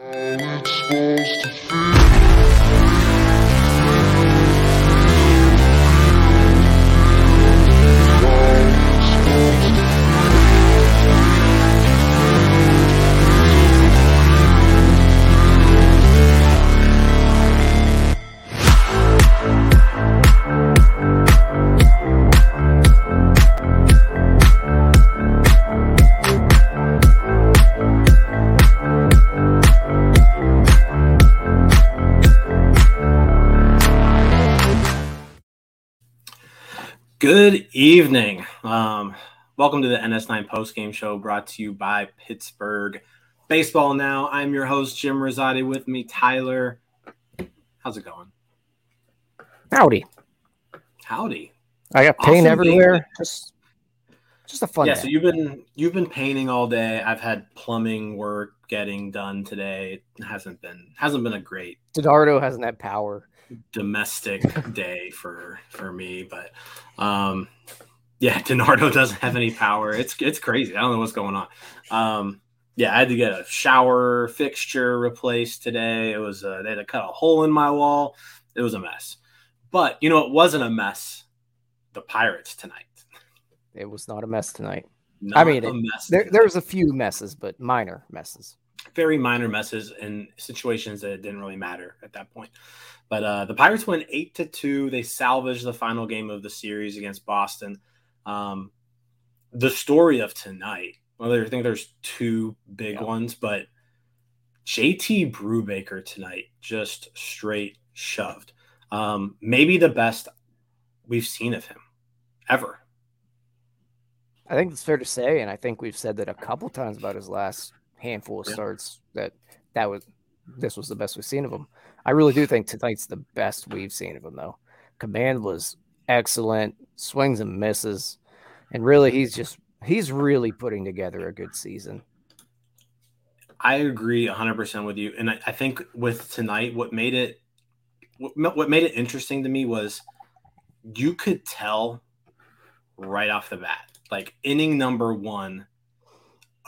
Good evening. Um, welcome to the NS9 Post Game Show brought to you by Pittsburgh Baseball Now. I'm your host, Jim Rosati. With me, Tyler. How's it going? Howdy. Howdy. I got paint awesome everywhere. Game. Just, just a fun. Yeah. Day. So you've been you've been painting all day. I've had plumbing work getting done today. It hasn't been hasn't been a great. DiNardo hasn't had power domestic day for for me. But um, yeah, DiNardo doesn't have any power. It's it's crazy. I don't know what's going on. Um, yeah, I had to get a shower fixture replaced today. It was uh, they had to cut a hole in my wall. It was a mess. But you know, it wasn't a mess. The Pirates tonight. It was not a mess tonight. Not I mean, it, there, there was a few messes, but minor messes. Very minor messes in situations that didn't really matter at that point. But uh, the Pirates win eight to two. They salvaged the final game of the series against Boston. Um, the story of tonight. Well, I think there's two big yeah. ones, but JT Brubaker tonight just straight shoved. Um, maybe the best we've seen of him ever. I think it's fair to say, and I think we've said that a couple times about his last handful of yeah. starts that that was this was the best we've seen of him. I really do think tonight's the best we've seen of him, though. Command was excellent, swings and misses, and really, he's just he's really putting together a good season. I agree 100% with you, and I, I think with tonight, what made it what, what made it interesting to me was you could tell right off the bat, like inning number one,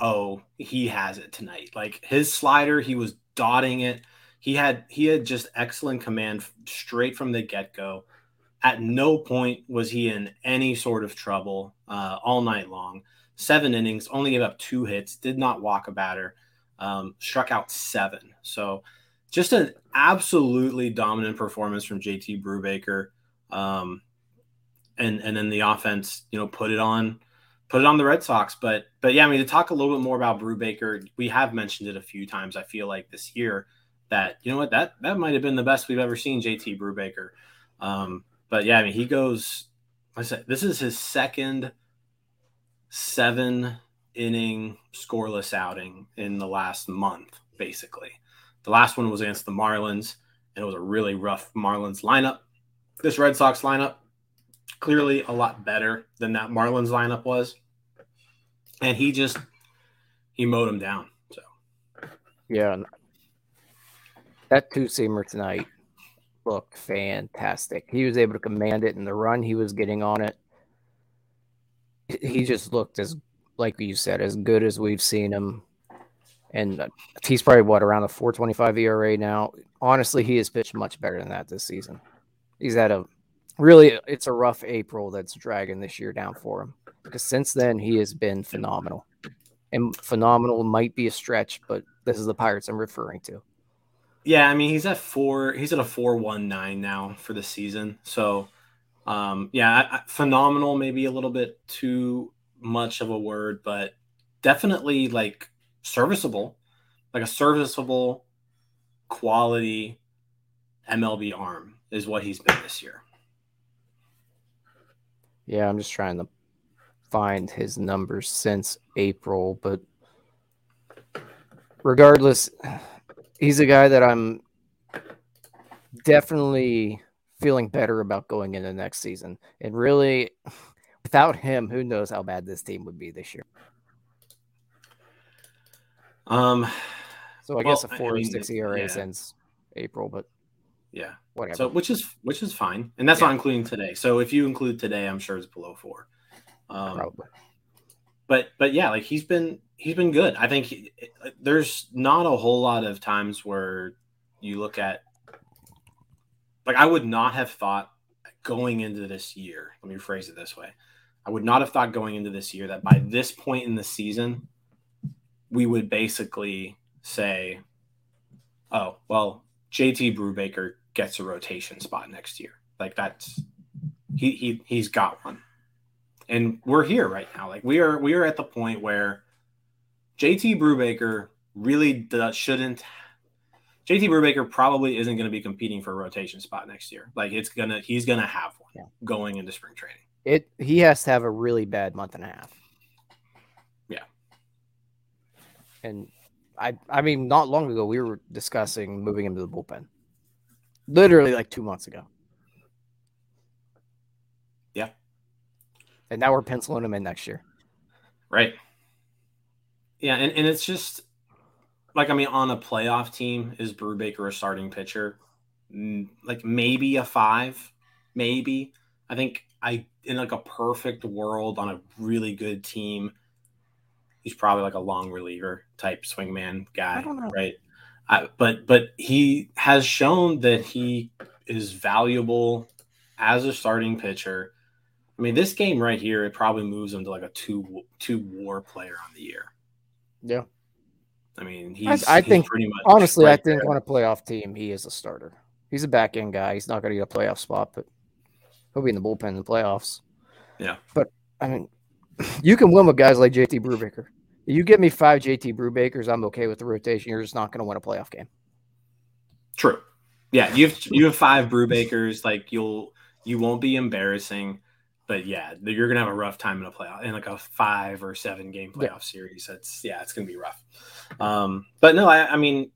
oh, he has it tonight. Like his slider, he was dotting it he had he had just excellent command straight from the get go. At no point was he in any sort of trouble uh, all night long. Seven innings, only gave up two hits, did not walk a batter, um, struck out seven. So just an absolutely dominant performance from JT Brubaker. Um, and and then the offense, you know, put it on put it on the Red Sox. But but yeah, I mean to talk a little bit more about Brubaker, we have mentioned it a few times. I feel like this year that you know what that that might have been the best we've ever seen JT Brubaker. Um, but yeah, I mean he goes. I said this is his second seven inning scoreless outing in the last month, basically. The last one was against the Marlins, and it was a really rough Marlins lineup. This Red Sox lineup clearly a lot better than that Marlins lineup was, and he just he mowed him down. So yeah, that two seamer tonight looked fantastic. He was able to command it in the run he was getting on it. He just looked as, like you said, as good as we've seen him. And he's probably what around a 4.25 ERA now. Honestly, he has pitched much better than that this season. He's had a really, it's a rough April that's dragging this year down for him because since then he has been phenomenal. And phenomenal might be a stretch, but this is the Pirates I'm referring to. Yeah, I mean he's at four. He's at a four one nine now for the season. So, um, yeah, phenomenal. Maybe a little bit too much of a word, but definitely like serviceable, like a serviceable quality MLB arm is what he's been this year. Yeah, I'm just trying to find his numbers since April, but regardless he's a guy that I'm definitely feeling better about going into next season. And really, without him, who knows how bad this team would be this year. Um, so I well, guess a four I mean, six ERA yeah. since April, but yeah, whatever. So which is which is fine, and that's yeah. not including today. So if you include today, I'm sure it's below four. Um, Probably. but but yeah, like he's been he's been good. I think he, there's not a whole lot of times where you look at like I would not have thought going into this year. Let me phrase it this way. I would not have thought going into this year that by this point in the season we would basically say, "Oh, well, JT Brubaker gets a rotation spot next year." Like that's he he he's got one. And we're here right now. Like we are we are at the point where JT Brubaker really does, shouldn't JT Brubaker probably isn't going to be competing for a rotation spot next year. Like it's gonna he's gonna have one yeah. going into spring training. It he has to have a really bad month and a half. Yeah. And I I mean not long ago we were discussing moving him to the bullpen. Literally like two months ago. Yeah. And now we're penciling him in next year. Right. Yeah, and, and it's just like I mean, on a playoff team, is Brubaker a starting pitcher? Like maybe a five, maybe. I think I in like a perfect world on a really good team, he's probably like a long reliever type swingman guy, right? I, but but he has shown that he is valuable as a starting pitcher. I mean, this game right here, it probably moves him to like a two two WAR player on the year. Yeah. I mean, he's. I, I he's think pretty much honestly, right I think there. on a playoff team, he is a starter. He's a back end guy. He's not going to get a playoff spot, but he'll be in the bullpen in the playoffs. Yeah. But I mean, you can win with guys like JT Brubaker. You give me five JT Brubakers, I'm okay with the rotation. You're just not going to win a playoff game. True. Yeah, you have you have five Brubakers. Like you'll you won't be embarrassing but yeah, you're gonna have a rough time in a playoff in like a five or seven game playoff yeah. series. That's yeah, it's gonna be rough. Um, but no, I, I mean,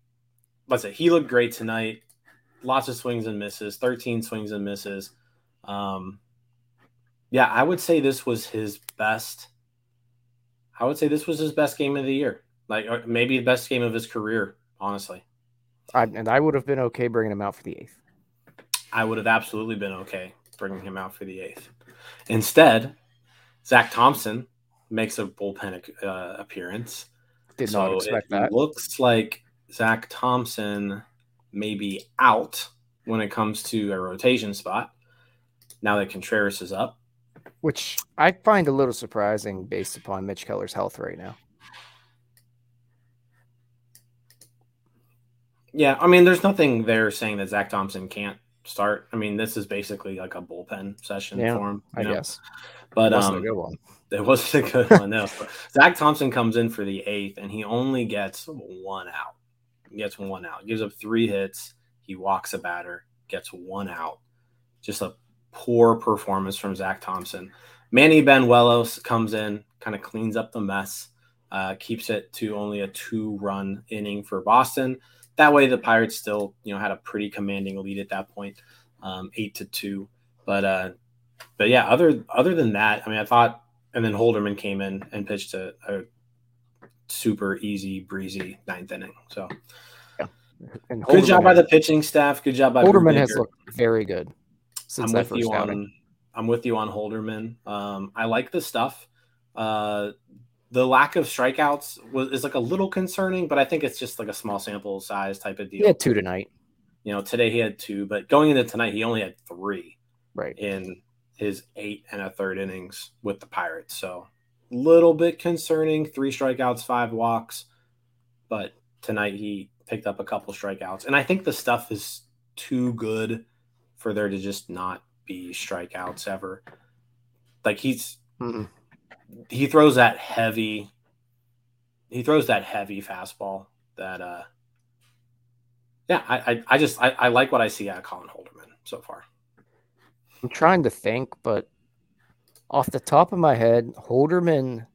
let's say he looked great tonight. Lots of swings and misses, 13 swings and misses. Um, yeah, I would say this was his best. I would say this was his best game of the year, like maybe the best game of his career, honestly. I, and I would have been okay bringing him out for the eighth. I would have absolutely been okay bringing him out for the eighth. Instead, Zach Thompson makes a bullpen uh, appearance. Did so not expect that. Looks like Zach Thompson may be out when it comes to a rotation spot. Now that Contreras is up, which I find a little surprising based upon Mitch Keller's health right now. Yeah, I mean, there's nothing there saying that Zach Thompson can't start. I mean, this is basically like a bullpen session yeah, for him. I know? guess. But it wasn't um, a good one. It wasn't a good one. No. Zach Thompson comes in for the eighth, and he only gets one out. He gets one out. Gives up three hits. He walks a batter. Gets one out. Just a poor performance from Zach Thompson. Manny Banuelos comes in, kind of cleans up the mess, uh, keeps it to only a two-run inning for Boston that way the Pirates still, you know, had a pretty commanding lead at that point, um, eight to two. But uh, but yeah, other other than that, I mean, I thought, and then Holderman came in and pitched a, a super easy, breezy ninth inning. So. Yeah. Good job by the pitching staff. Good job by Holderman has looked very good. I'm with you on. I'm with you on Holderman. Um, I like the stuff. Uh, the lack of strikeouts was is like a little concerning, but I think it's just like a small sample size type of deal. He had two tonight. You know, today he had two, but going into tonight, he only had three. Right. In his eight and a third innings with the Pirates. So little bit concerning. Three strikeouts, five walks. But tonight he picked up a couple strikeouts. And I think the stuff is too good for there to just not be strikeouts ever. Like he's mm he throws that heavy he throws that heavy fastball that uh yeah i i, I just I, I like what i see out of colin holderman so far. I'm trying to think but off the top of my head holderman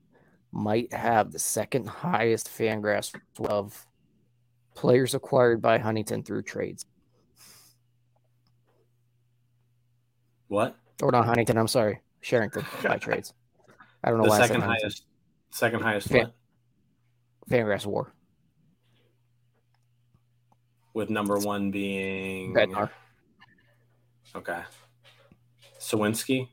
might have the second highest fangraphs of players acquired by huntington through trades. What? Or not huntington i'm sorry Cherington by trades I don't know the why. Second highest. Second highest. Fan? Fangraphs War. With number one being Bednar. Okay. Suwinski.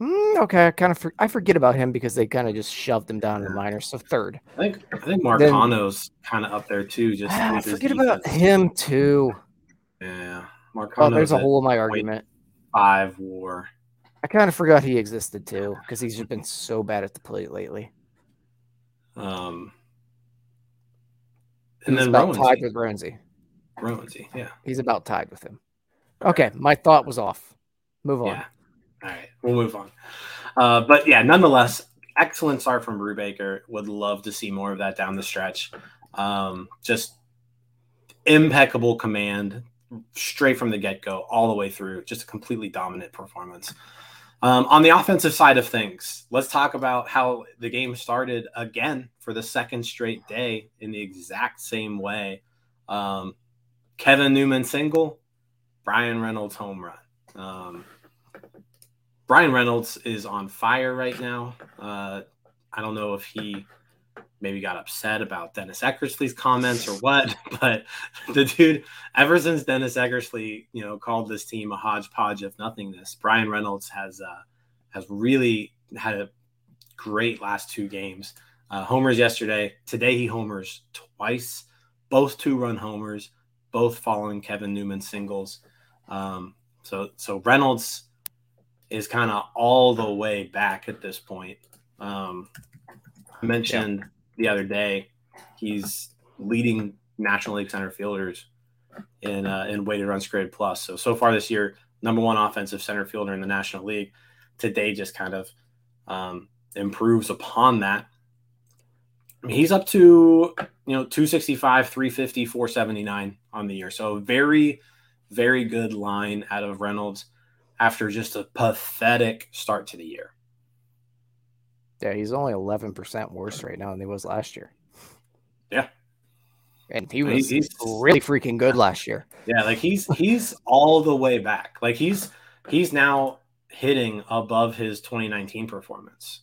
Mm, okay, I kind of for, I forget about him because they kind of just shoved him down in the minors. So third. I think I think Marcano's kind of up there too. Just Ah, I forget about him too. Yeah, Marcano. Oh, there's a hole in my argument. five WAR. I kind of forgot he existed too because he's just been so bad at the plate lately. Um, He's and then about tied Roansy. with Roansy. Roansy, yeah, He's about tied with him. Okay, my thought was off. Move on. yeah. All right, we'll move on. Uh, but yeah, nonetheless, excellent start from Brubaker. Would love to see more of that down the stretch. Um, just impeccable command, straight from the get go, all the way through. Just a completely dominant performance. Um, on the offensive side of things, let's talk about how the game started again for the second straight day in the exact same way. Um, Kevin Newman single, Bryan Reynolds home run. Um, Bryan Reynolds is on fire right now. Uh, I don't know if he maybe got upset about Dennis Eckersley's comments or what, but the dude, ever since Dennis Eckersley, you know, called this team a hodgepodge of nothingness, Bryan Reynolds has uh, has really had a great last two games. Uh, homers yesterday. Today he homers twice, both two run homers, both following Kevin Newman singles. Um, so so Reynolds is kind of all the way back at this point. Um, I mentioned the other day he's leading National League center fielders in uh, in weighted runs created plus. So so far this year, number one offensive center fielder in the National League. Today just kind of um, improves upon that. I mean, he's up to you know 265, 350, 479 on the year. So very very good line out of Reynolds after just a pathetic start to the year. Yeah, he's only eleven percent worse right now than he was last year. Yeah. and he was he's- really freaking good last year. Yeah, like he's he's all the way back. Like he's he's now hitting above his 2019 performance.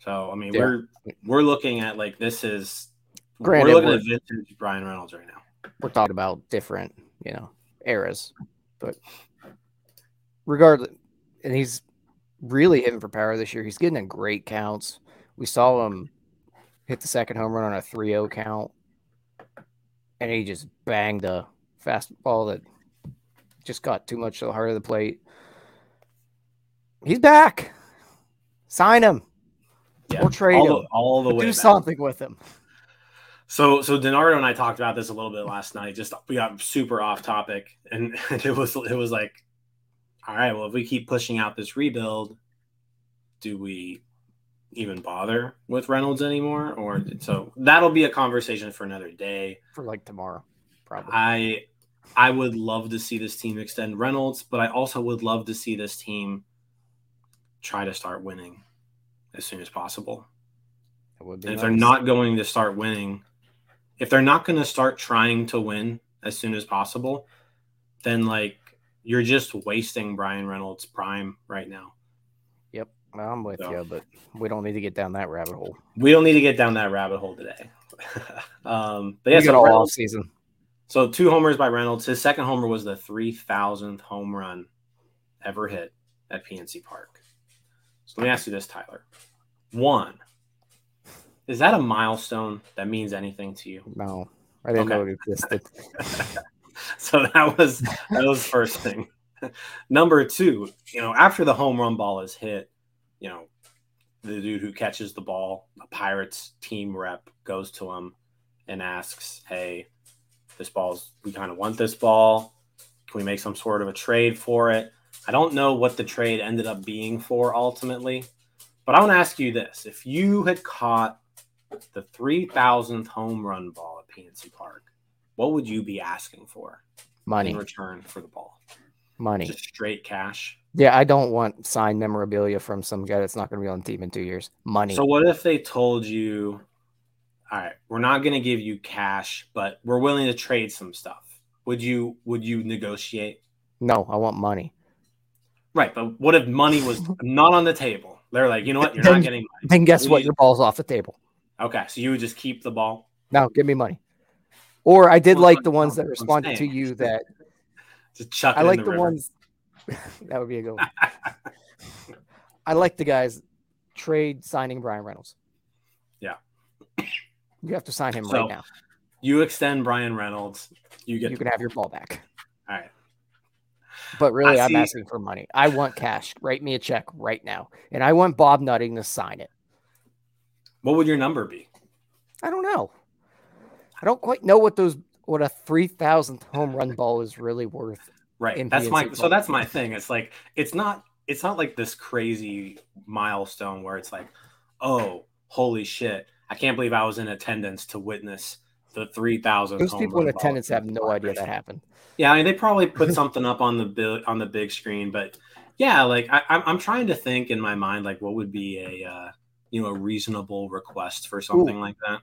So I mean, Yeah. we're we're looking at like this is Granted, we're looking we're- at vintage Bryan Reynolds right now. We're talking about different, you know, eras, but regardless, and he's really hitting for power this year. He's getting in great counts. We saw him hit the second home run on a 3-0 count, and he just banged a fastball that just got too much to the heart of the plate. He's back. Sign him. Yeah, Or trade all him. the, all the way Do back. something with him. So so Donardo and I talked about this a little bit last night. Just we got super off topic, and it was it was like, all right, well, if we keep pushing out this rebuild, do we even bother with Reynolds anymore? Or so that'll be a conversation for another day. for like tomorrow, probably. I I would love to see this team extend Reynolds, but I also would love to see this team try to start winning as soon as possible. That would be And if they're not going to start winning, if they're not going to start trying to win as soon as possible, then like you're just wasting Bryan Reynolds' prime right now. Yep, I'm with So- you, but we don't need to get down that rabbit hole. We don't need to get down that rabbit hole today. um, but yeah, so, all off Reynolds, season. so two homers by Reynolds. His second homer was the 3,000th home run ever hit at PNC Park. So let me ask you this, Tyler. One, is that a milestone that means anything to you? No, I didn't Okay. know it existed. so that was that was first thing. Number two, you know, after the home run ball is hit, you know, the dude who catches the ball, a Pirates team rep, goes to him and asks, "Hey, this ball's we kind of want this ball. Can we make some sort of a trade for it?" I don't know what the trade ended up being for ultimately, but I want to ask you this: If you had caught the three thousandth home run ball at PNC Park, what would you be asking for Money in return for the ball? money. Just straight cash. Yeah, I don't want signed memorabilia from some guy that's not going to be on the team in two years. Money. So what if they told you, all right, we're not going to give you cash, but we're willing to trade some stuff. Would you would you negotiate? no, I want money. Right, but what if money was not on the table? They're like, you know what, you're Then- not getting money. Then guess what? Your ball's off the table. Okay, so you would just keep the ball. No, give me money. Or I did Well, like the ones that responded to you that Just chuck I like the the, ones that would be a good one. I like the guys trade signing Bryan Reynolds. Yeah. You have to sign him So, right now. You extend Bryan Reynolds, you get You can have your ball back. all right. But really, I I'm see- asking for money. I want cash. Write me a check right now. And I want Bob Nutting to sign it. What would your number be? I don't know. I don't quite know what those what a three thousandth home run ball is really worth. Right. That's my so that's my thing. It's like it's not it's not like this crazy milestone where it's like, oh, holy shit. I can't believe I was in attendance to witness the three thousand. Those people in attendance have no idea that happened. Yeah, I mean they probably put something up on the bill on the big screen, but yeah, like I, I'm I'm trying to think in my mind like what would be a uh, you know a reasonable request for something like that.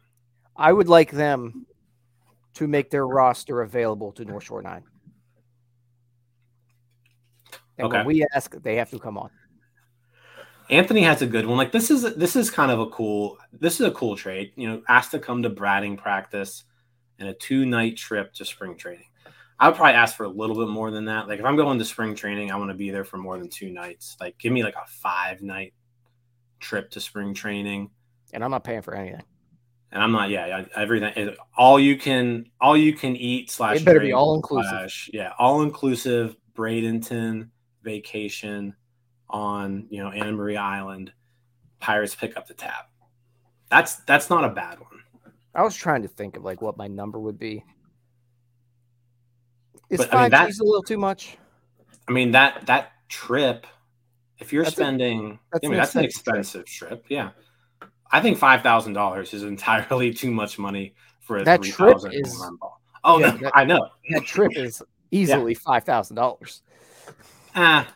I would like them to make their roster available to North Shore Nine. And when Okay. we ask, they have to come on. Anthony has a good one. Like this is this is kind of a cool this is a cool trade. You know, asked to come to batting practice and a two night trip to spring training. I would probably ask for a little bit more than that. Like if I'm going to spring training, I want to be there for more than two nights. Like give me like a five night trip to spring training. And I'm not paying for anything. And I'm not, yeah, everything. All you can, all you can eat slash. It better be all inclusive. yeah, all inclusive. Bradenton vacation on you know Anna Maria Island. Pirates pick up the tab. That's that's not a bad one. I was trying to think of like what my number would be. Is But, I mean, that- a little too much? I mean that that trip. If you're That's a- spending, that's I mean an that's an expensive expensive trip. Yeah, I think five thousand dollars is entirely too much money for a That three trip is- ball. Oh, Yeah, no, that- I know. That trip is easily five thousand dollars, Ah,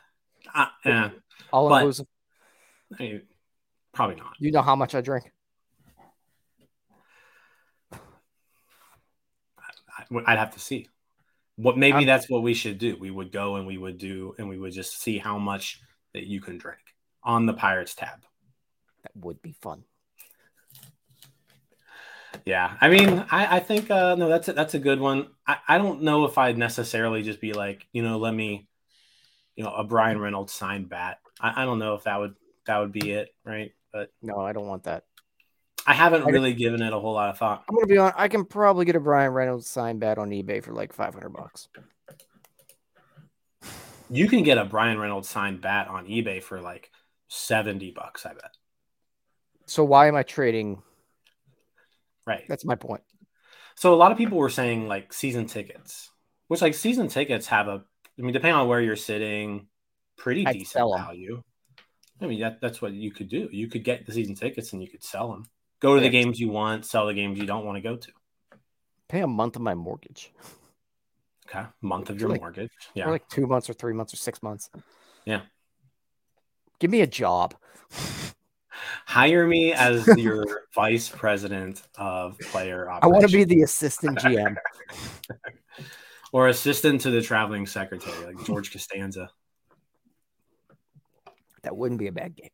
ah, yeah. all But- inclusive. I mean, probably not. You know how much I drink. I'd have to see. What maybe I'm- that's what we should do. We would go and we would do and we would just see how much that you can drink on the Pirates tab. That would be fun. Yeah, I mean, I, I think uh, no, that's a, that's a good one. I, I don't know if I'd necessarily just be like, you know, let me, you know, a Bryan Reynolds signed bat. I, I don't know if that would that would be it, right? But No, I don't want that. I haven't I- really given it a whole lot of thought. I'm gonna be on. I can probably get a Bryan Reynolds signed bat on eBay for like five hundred bucks. You can get a Bryan Reynolds signed bat on eBay for like seventy bucks. I bet. So why am I trading? Right. That's my point. So a lot of people were saying like season tickets, which like season tickets have a, I mean, depending on where you're sitting, pretty I'd decent value. I mean, that, that's what you could do. You could get the season tickets and you could sell them. Go to the games you want, sell the games you don't want to go to. Pay a month of my mortgage, Okay, month of your Like- mortgage. Yeah, like two months, or three months, or six months. Yeah. Give me a job. hire me as your vice president of player. I want to be the assistant GM. or assistant to the traveling secretary, like George Costanza. that wouldn't be a bad gig,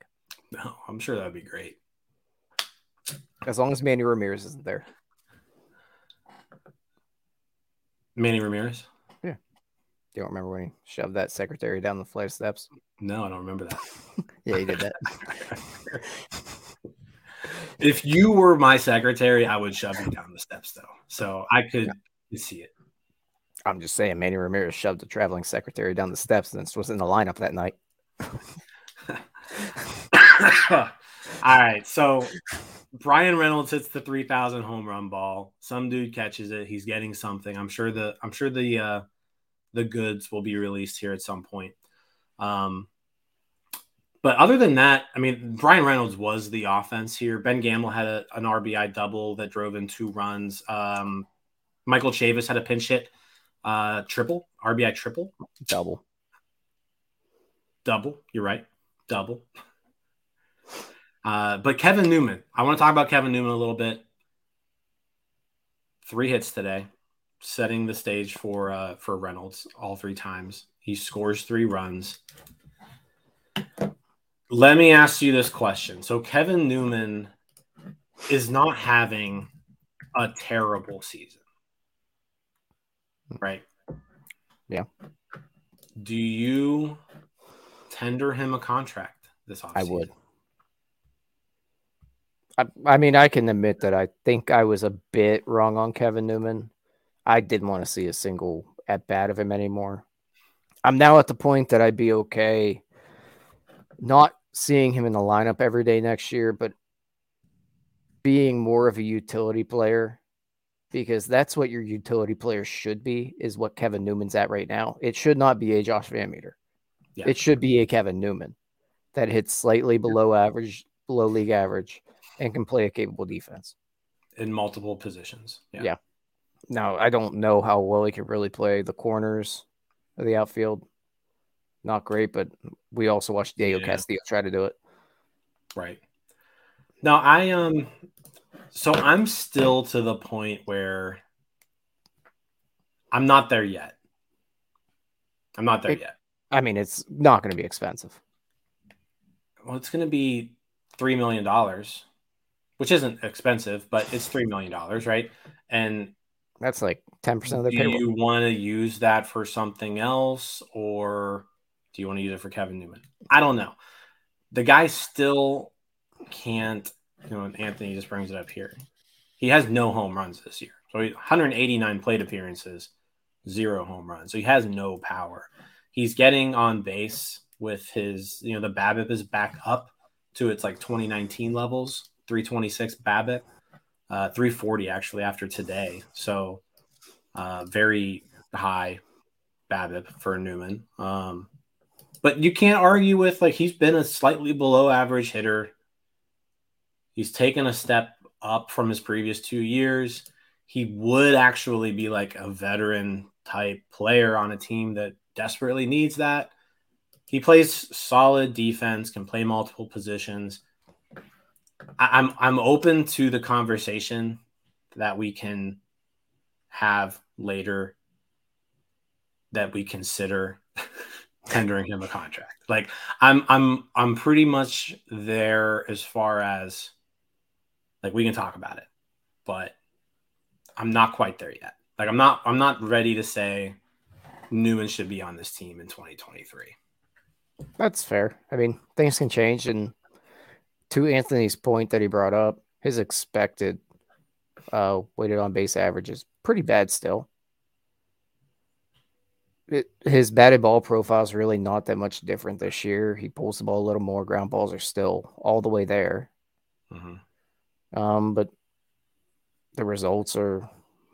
No, I'm sure that'd be great. as long as Manny Ramirez isn't there. Manny Ramirez. Do you don't remember when he shoved that secretary down the flight of steps? No, I don't remember that. Yeah, he did that. if you were my secretary, I would shove you down the steps, though. So I could see it. I'm just saying, Manny Ramirez shoved the traveling secretary down the steps and was in the lineup that night. All right. So Bryan Reynolds hits the 3000 home run ball. Some dude catches it. He's getting something. I'm sure the I'm sure the uh the goods will be released here at some point. Um but other than that, I mean, Bryan Reynolds was the offense here. Ben Gamel had a, an RBI double that drove in two runs. Um, Michael Chavis had a pinch hit, uh, triple, RBI triple. Double. Double. You're right. Double. Uh, but Kevin Newman, I want to talk about Kevin Newman a little bit. Three hits today, setting the stage for uh, for Reynolds all three times. He scores three runs. Let me ask you this question. So Kevin Newman is not having a terrible season. Right? Yeah. Do you tender him a contract this offseason. I would. I, I mean, I can admit that I think I was a bit wrong on Kevin Newman. I didn't want to see a single at bat of him anymore. I'm now at the point that I'd be okay not seeing him in the lineup every day next year, but being more of a utility player because that's what your utility player should be, is what Kevin Newman's at right now. It should not be a Josh VanMeter. Yeah. It should be a Kevin Newman that hits slightly below average, below league average, and can play a capable defense in multiple positions. Yeah. yeah. Now I don't know how well he can really play the corners of the outfield. Not great, but we also watched Diego yeah. Castillo try to do it. Right. Now I um so I'm still to the point where I'm not there yet. I'm not there it, yet. I mean, it's not going to be expensive. Well, it's going to be three million dollars, which isn't expensive, but it's three million dollars, right? And that's like ten percent of the. Do payroll. you want to use that for something else, or do you want to use it for Kevin Newman? I don't know. The guy still can't. You know, Anthony just brings it up here. He has no home runs this year. So 189 plate appearances, zero home runs. So he has no power. He's getting on base with his, you know, the BABIP is back up to its like 2019 levels, 326 BABIP, uh, 340 actually after today. So uh, very high BABIP for Newman. Um, but you can't argue with like he's been a slightly below average hitter. He's taken a step up from his previous two years. He would actually be like a veteran type player on a team that desperately needs that. He plays solid defense, can play multiple positions. I, I'm I'm open to the conversation that we can have later that we consider tendering him a contract. Like I'm I'm I'm pretty much there as far as like we can talk about it, but I'm not quite there yet. Like I'm not I'm not ready to say Newman should be on this team in 2023. That's fair. I mean, things can change and to Anthony's point that he brought up, his expected uh weighted on base average is pretty bad still it, his batted ball profile is really not that much different this year. He pulls the ball a little more. Ground balls are still all the way there. Mm-hmm. Um, but the results are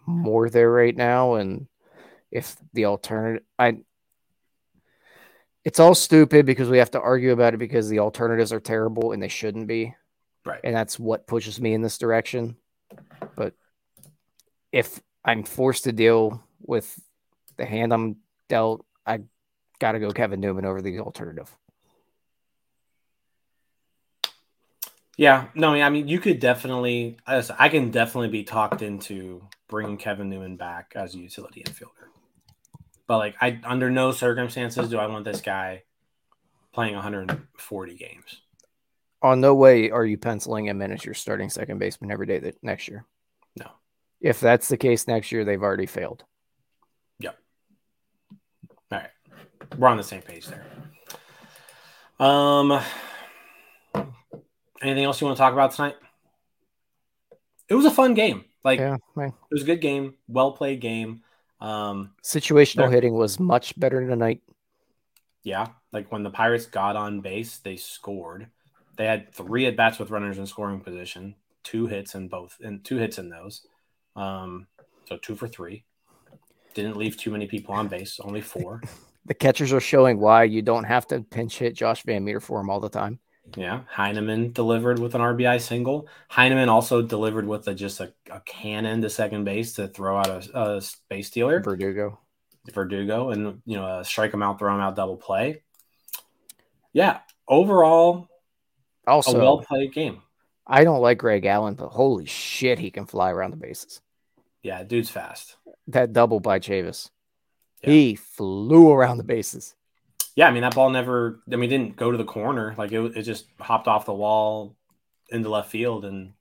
more there right now. And if the alternative, I, it's all stupid because we have to argue about it because the alternatives are terrible and they shouldn't be. Right. And that's what pushes me in this direction. But if I'm forced to deal with the hand I'm dealt, I got to go Kevin Newman over the alternative. Yeah, no, I mean, you could definitely, I can definitely be talked into bringing Kevin Newman back as a utility infielder. But like, I under no circumstances do I want this guy playing 140 games. On no way are you penciling him in as your starting second baseman every day that next year. No. If that's the case next year, they've already failed. Yep. All right. We're on the same page there. Um anything else you want to talk about tonight? It was a fun game. Like yeah, it was a good game, well played game. Um situational hitting was much better tonight. Yeah, like when the Pirates got on base, they scored. They had three at bats with runners in scoring position, two hits in both, and two hits in those. Um, so two for three. Didn't leave too many people on base, only four. the catchers are showing why you don't have to pinch hit Josh VanMeter for him all the time. Yeah, Heineman delivered with an RBI single. Heineman also delivered with a, just a, a cannon to second base to throw out a, a base stealer. Verdugo. Verdugo, and you know, uh, strike him out, throw him out, double play. Yeah, overall, also a well played game. I don't like Greg Allen, but holy shit, he can fly around the bases. Yeah, dude's fast. That double by Chavis. Yeah. He flew around the bases. Yeah, I mean that ball never. I mean, didn't go to the corner. Like it, it just hopped off the wall into left field, and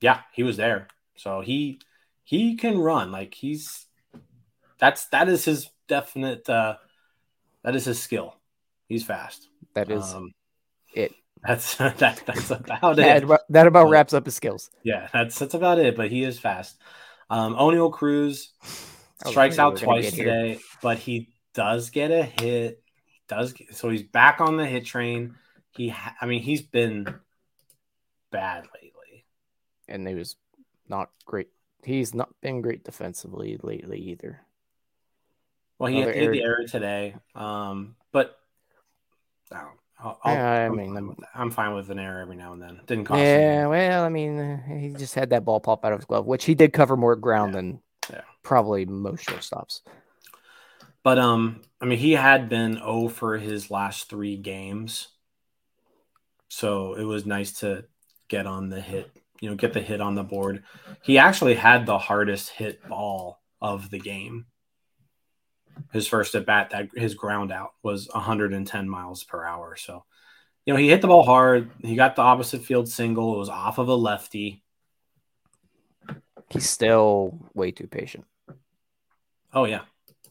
yeah, he was there. So he he can run. Like he's that's that is his definite. uh That is his skill. He's fast. That is. Um, it. That's that, that's about That, it. that about wraps up his skills. Yeah, that's that's about it. But he is fast. Um, Oneil Cruz strikes out twice get here. today, but he does get a hit. He does get, so he's back on the hit train. He, ha- I mean, he's been bad lately. and he was not great. He's not been great defensively lately either. Well, he had Another to hit the error today, um, but I don't- I'll, I'll, Yeah, I mean, I'm-. I'm fine with an error every now and then. Didn't cost Yeah, well, I mean, uh, he just had that ball pop out of his glove, which he did cover more ground Yeah. than Yeah. probably most shortstops. But um, I mean, he had been 0 for his last three games, so it was nice to get on the hit. You know, get the hit on the board. He actually had the hardest hit ball of the game. His first at bat, that his ground out was 110 miles per hour. So, you know, he hit the ball hard. He got the opposite field single. It was off of a lefty. He's still way too patient. Oh yeah,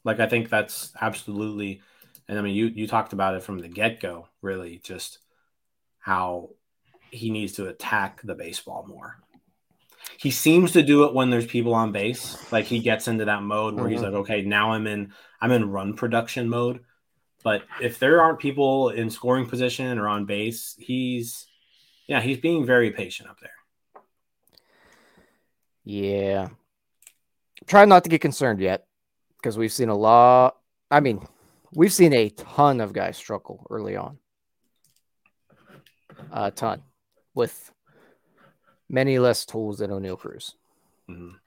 like I think that's absolutely, and I mean you you talked about it from the get go, really, just how he needs to attack the baseball more. He seems to do it when there's people on base, like he gets into that mode where he's Mhm. like, okay, now I'm in I'm in run production mode. But if there aren't people in scoring position or on base, he's yeah, he's being very patient up there. Yeah. Try not to get concerned yet because we've seen a lot. I mean, we've seen a ton of guys struggle early on. A ton with many less tools than Oneil Cruz. Mhm.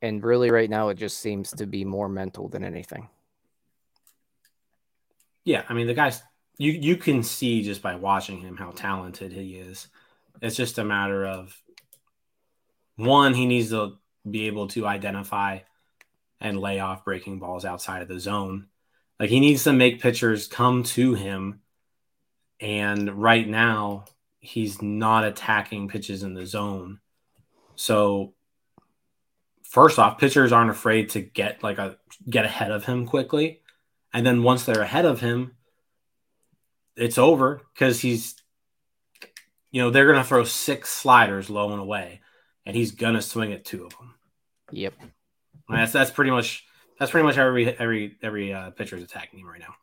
And really, right now, it just seems to be more mental than anything. Yeah, I mean the guy's you you can see just by watching him how talented he is. It's just a matter of one, he needs to be able to identify and lay off breaking balls outside of the zone. Like he needs to make pitchers come to him. And right now, he's not attacking pitches in the zone. So first off, pitchers aren't afraid to get like a get ahead of him quickly. And then once they're ahead of him, it's over because he's, you know, they're to throw six sliders low and away, and he's to swing at two of them. Yep. And that's that's pretty much that's pretty much every every every uh, pitcher's attacking him right now.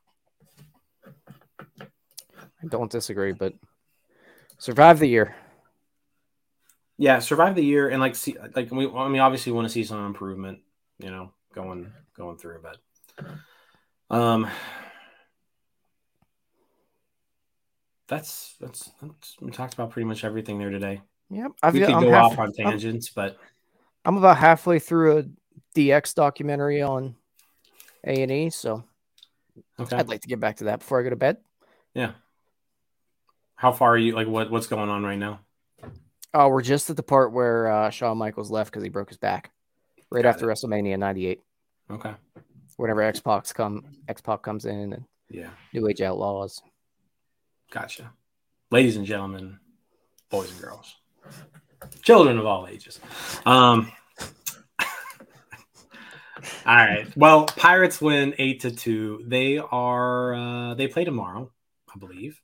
I don't disagree, but survive the year. Yeah, survive the year and like see like we I mean obviously want to see some improvement, you know, going going through, but um that's that's, that's we talked about pretty much everything there today. Yep. I've, we could I'm, go half- off on I'm- tangents, but I'm about halfway through a DX documentary on A and E, so okay. I'd like to get back to that before I go to bed. Yeah. How far are you? Like, what what's going on right now? Oh, we're just at the part where uh, Shawn Michaels left because he broke his back right Got after WrestleMania '98. Okay. Whenever X Pac come, X Pac comes in and Yeah. New Age Outlaws. Gotcha. Ladies and gentlemen, boys and girls, children of all ages. Um. All right. Well, Pirates win eight to two. They are. Uh, they play tomorrow, I believe.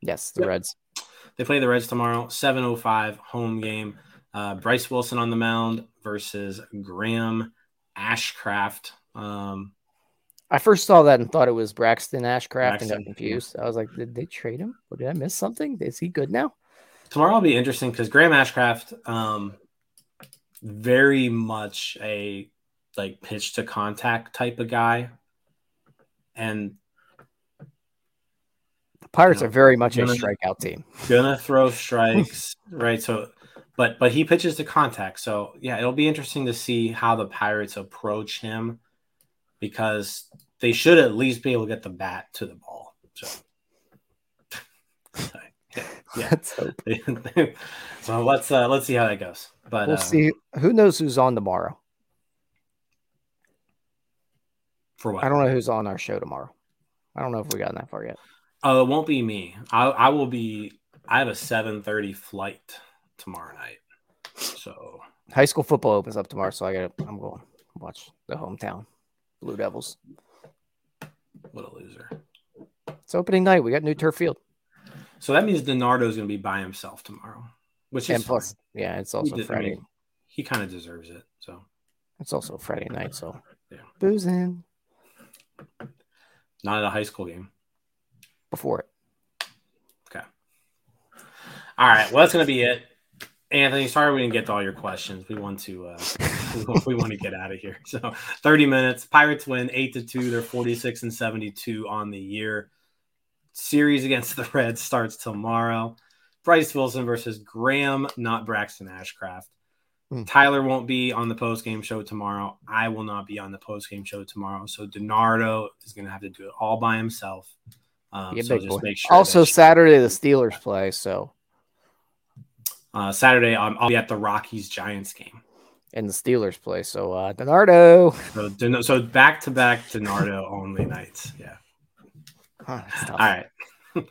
Yes, the Yep. Reds. They play the Reds tomorrow, 7:05 home game. Uh, Bryce Wilson on the mound versus Graham Ashcraft. Um, I first saw that and thought it was Braxton Ashcraft and Braxton, got confused. I was like, did they trade him? Or did I miss something? Is he good now? tomorrow will be interesting because Graham Ashcraft, um, very much a like pitch to contact type of guy, and The Pirates No, are very much a gonna- strikeout team. gonna throw strikes, right? So, but but he pitches to contact. So yeah, it'll be interesting to see how the Pirates approach him because they should at least be able to get the bat to the ball. So. Yeah. Let's hope. so let's uh let's see how that goes. But We'll uh, see. Who knows who's on tomorrow? for what I don't know who's on our show tomorrow. I don't know if we gotten that far yet. Oh, it won't be me. I I will be. I have a seven thirty flight tomorrow night. So High school football opens up tomorrow, so I got. I'm going to watch the hometown Blue Devils. what a loser. It's opening night. We got new turf field. So that means Donardo's going to be by himself tomorrow, which is and plus, fine. yeah, it's also did- I Friday. mean, he kind of deserves it. So It's also Friday night, so Yeah. boozing not at a high school game. before it. Okay. All right. Well, that's going to be it. Anthony, sorry we didn't get to all your questions. We want to uh, we want to get out of here. So 30 minutes. Pirates win eight to two. They're 46 and 72 on the year. Series against the Reds starts tomorrow. Bryce Wilson versus Graham, not Braxton Ashcraft. Hmm. Tyler won't be on the post game show tomorrow. I will not be on the post game show tomorrow. So Donardo is going to have to do it all by himself. Um, Yeah, so just boy. make sure. Also, Saturday the Steelers play, so uh, Saturday, um, I'll be at the Rockies Giants game. and the Steelers play. So uh Donardo. So, so back to back Donardo only nights. Yeah. Huh, all right.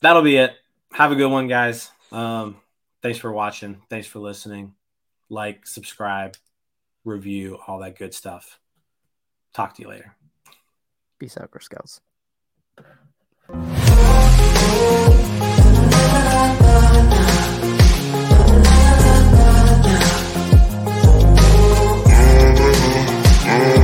That'll be it. Have a good one, guys. Um, thanks for watching. Thanks for listening. Like, subscribe, review, all that good stuff. Talk to you later. Peace out, Girl Scouts.